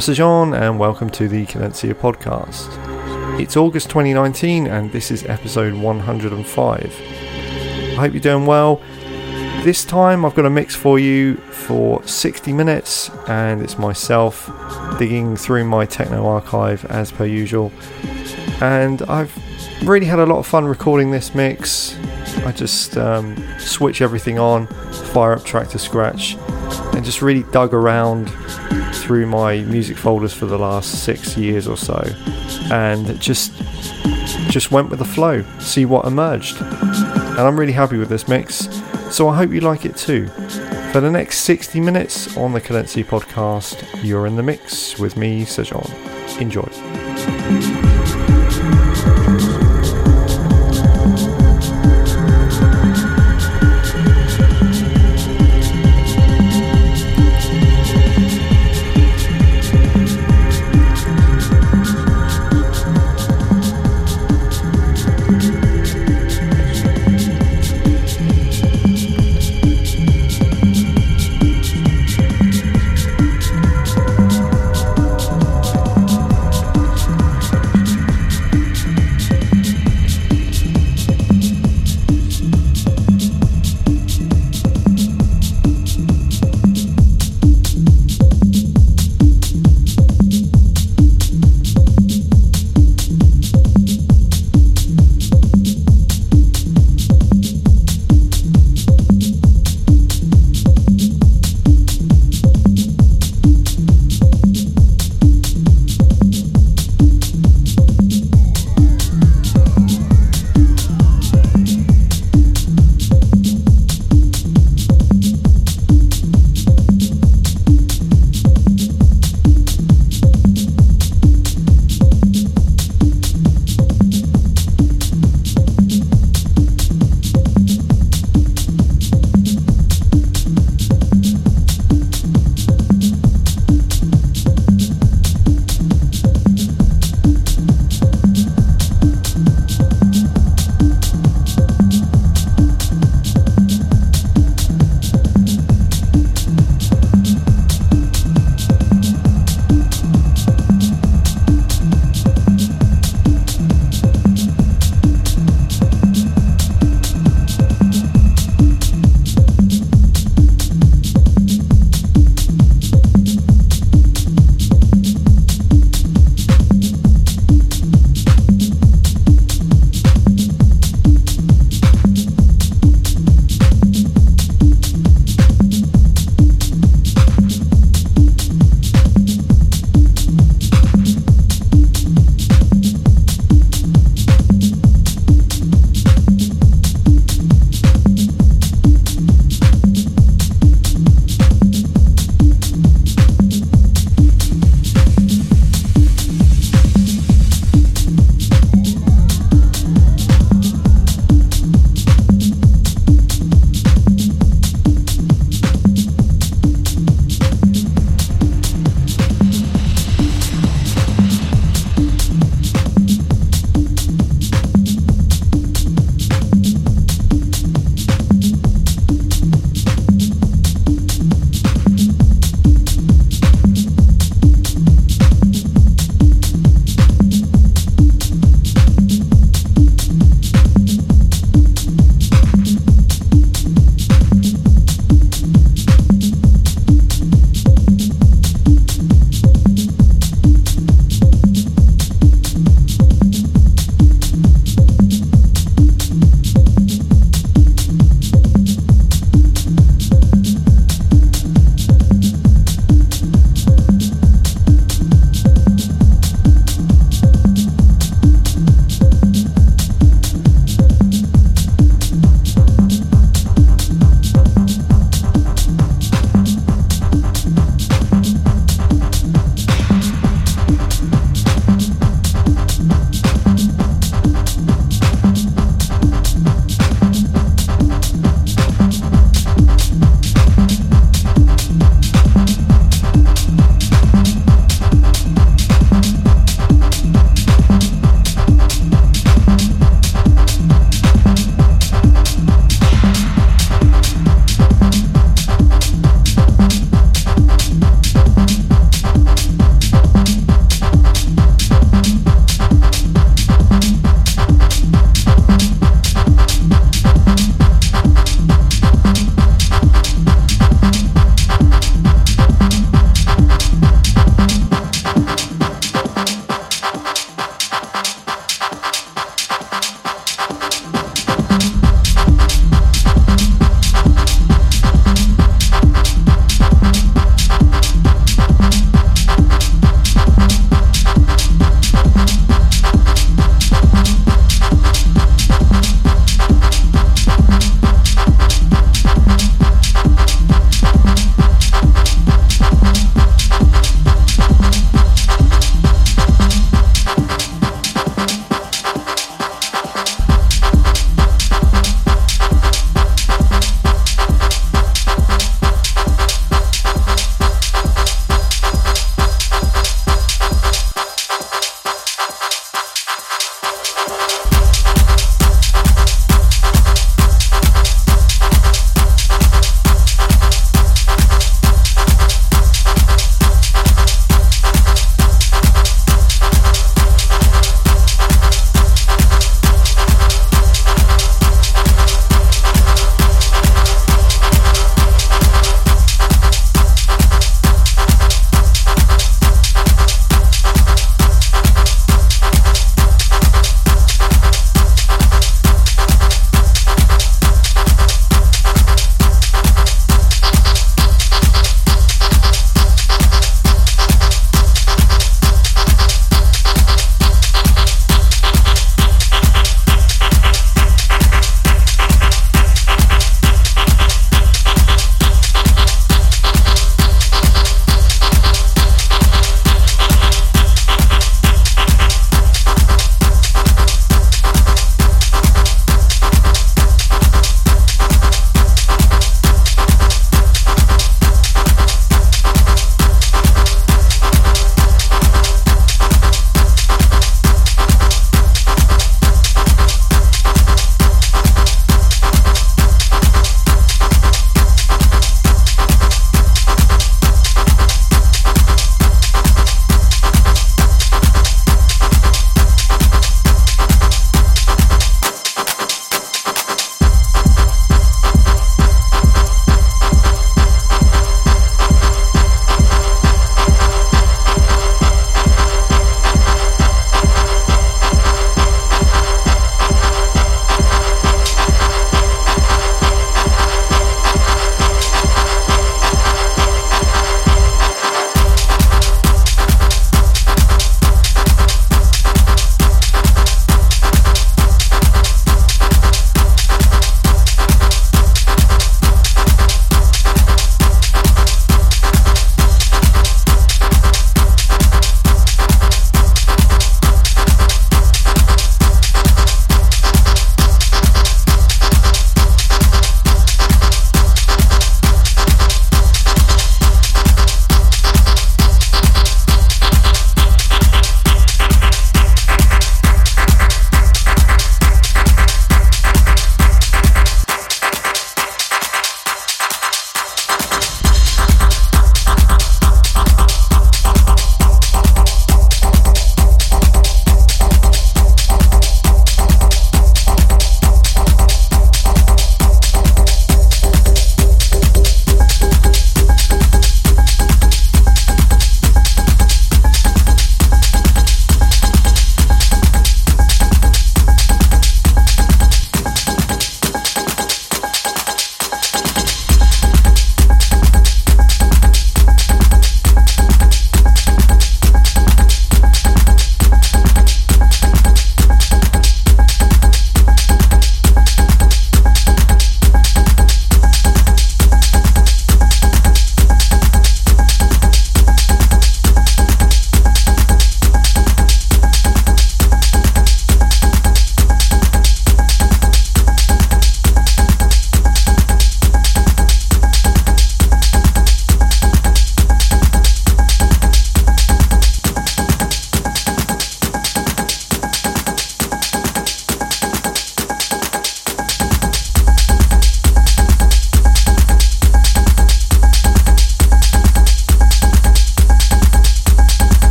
I'm Sejan, and welcome to the Cadencia podcast. It's August 2019, and this is episode 105. I hope you're doing well. This time, I've got a mix for you for 60 minutes, and it's myself digging through my techno archive as per usual. And I've really had a lot of fun recording this mix. I just um, switch everything on, fire up Traktor Scratch, and just really dug around through my music folders for the last six years or so, and just just went with the flow, see what emerged. And I'm really happy with this mix, so I hope you like it too. For the next 60 minutes on the Cadency podcast, you're in the mix with me, Sejan. Enjoy.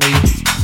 Bye.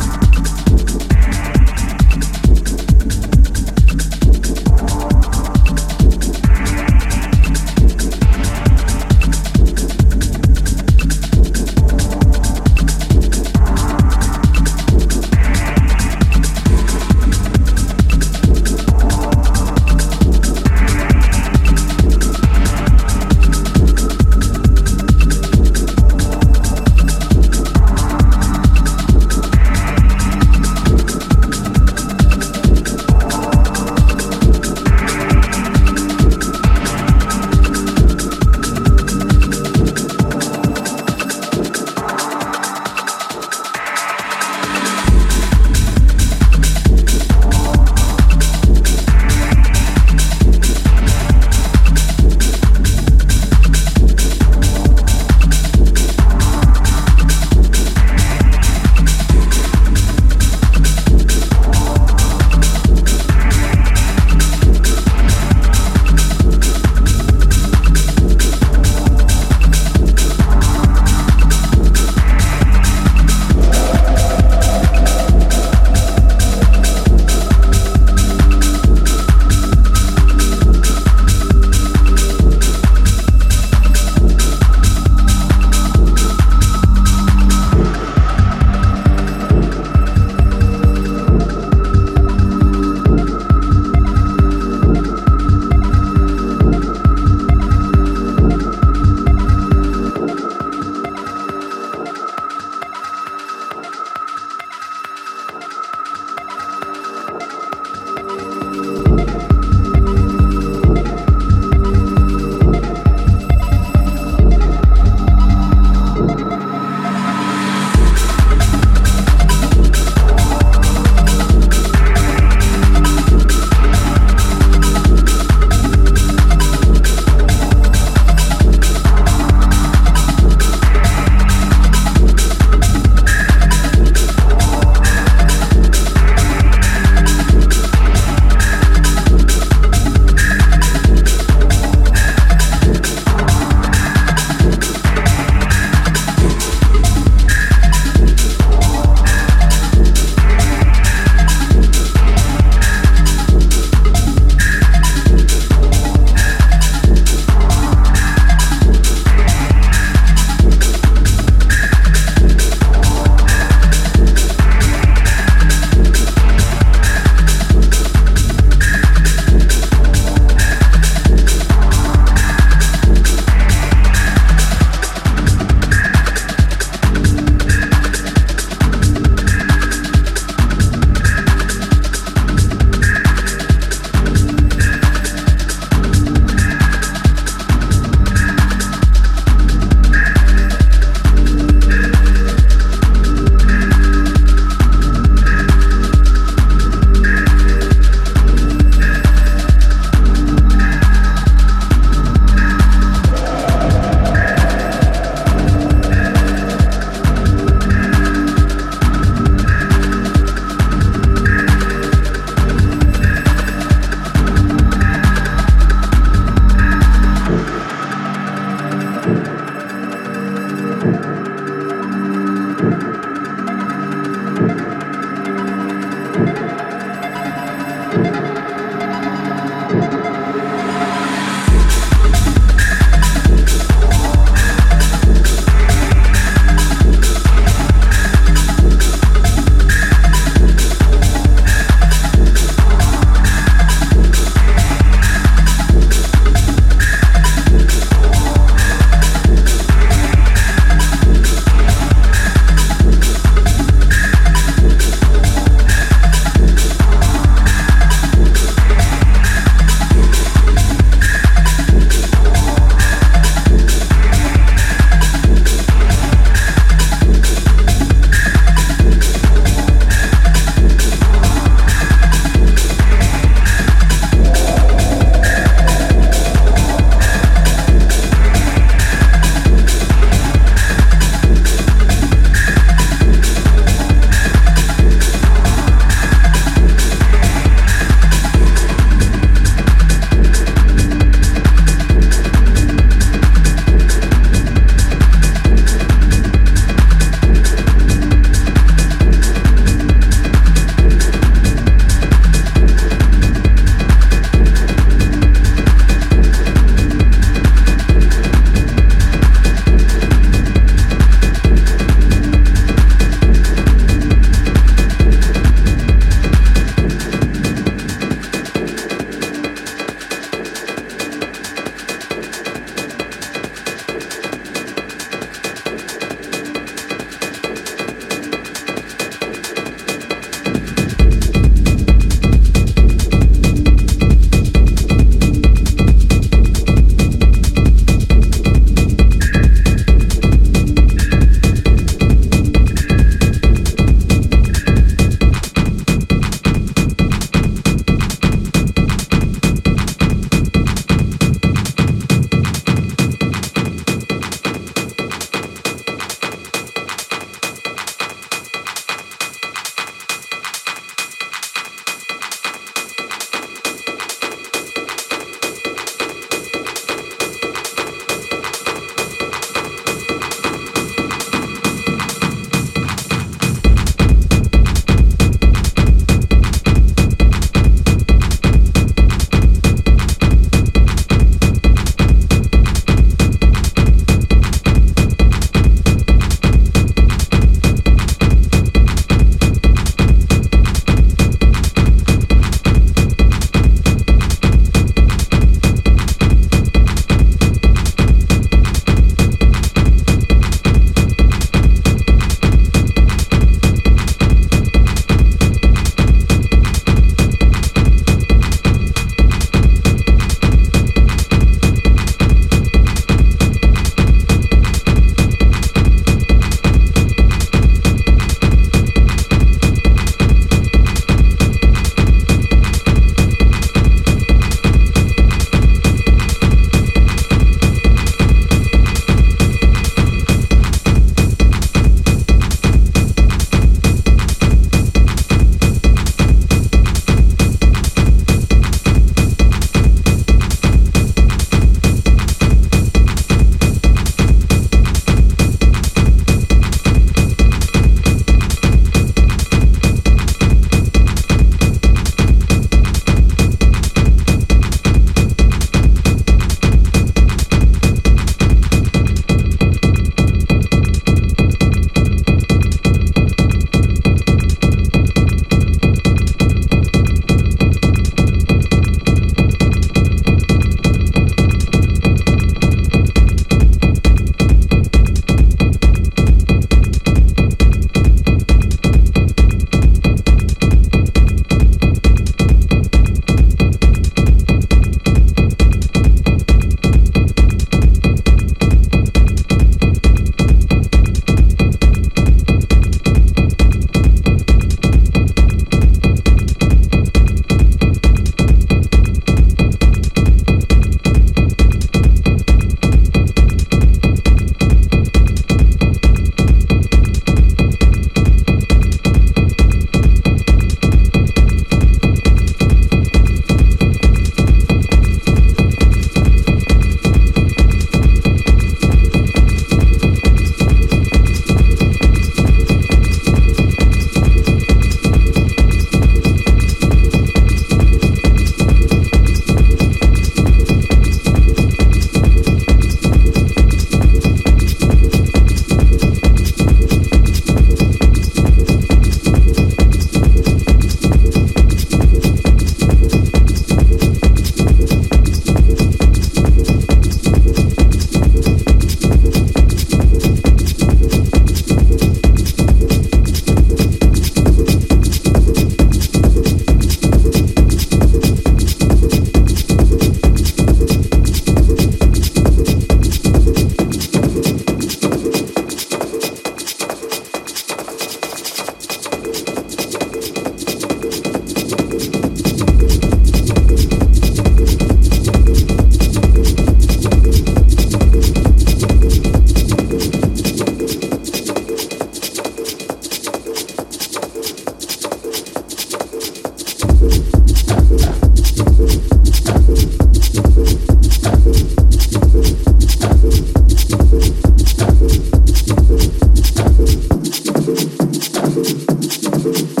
Thank you.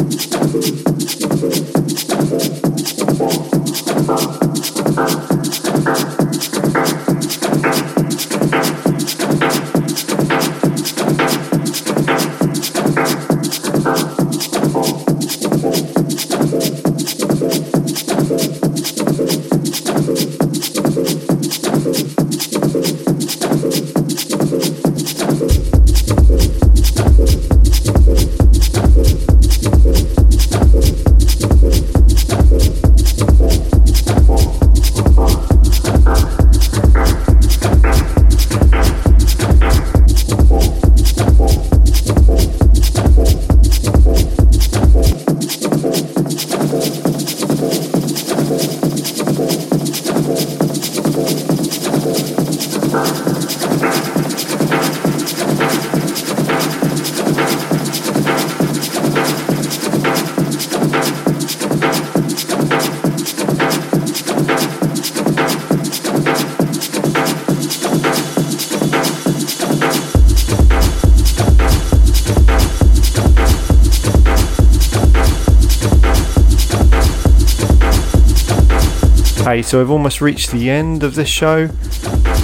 So I've almost reached the end of this show.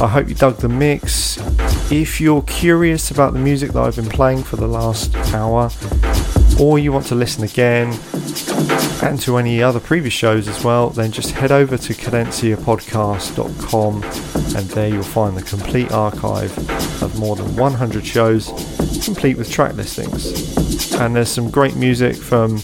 I hope you dug the mix. If you're curious about the music that I've been playing for the last hour, or you want to listen again and to any other previous shows as well, then just head over to cadenciapodcast.com and there you'll find the complete archive of more than 100 shows, complete with track listings. And there's some great music from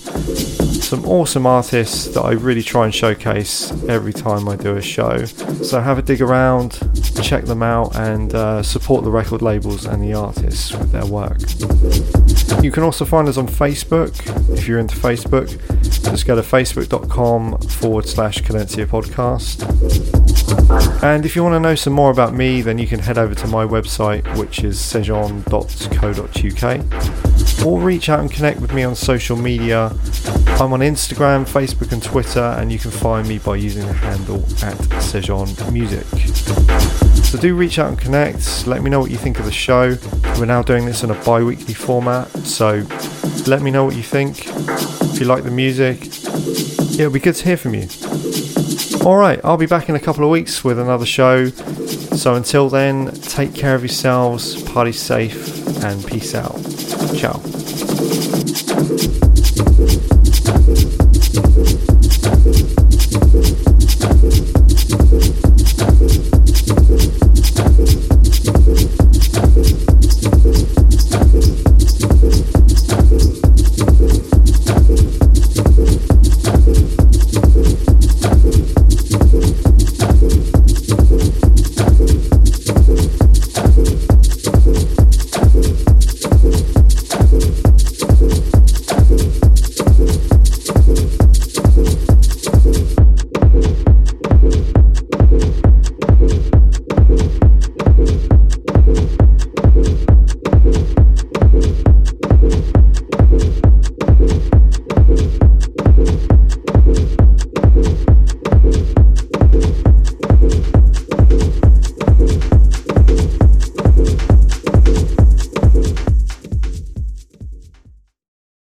some awesome artists that I really try and showcase every time I do a show. So have a dig around, check them out, and uh, support the record labels and the artists with their work. You can also find us on Facebook if you're into Facebook. Just go to facebook.com forward slash Cadencia podcast. And if you want to know some more about me, then you can head over to my website, which is sejon.co.uk, or reach out and connect with me on social media. I'm on Instagram, Facebook, and Twitter, and you can find me by using the handle at Sejon Music. So do reach out and connect. Let me know what you think of the show. We're now doing this in a bi weekly format, so let me know what you think. If you like the music, it'll be good to hear from you. Alright, I'll be back in a couple of weeks with another show. So until then, take care of yourselves, party safe, and peace out. Ciao.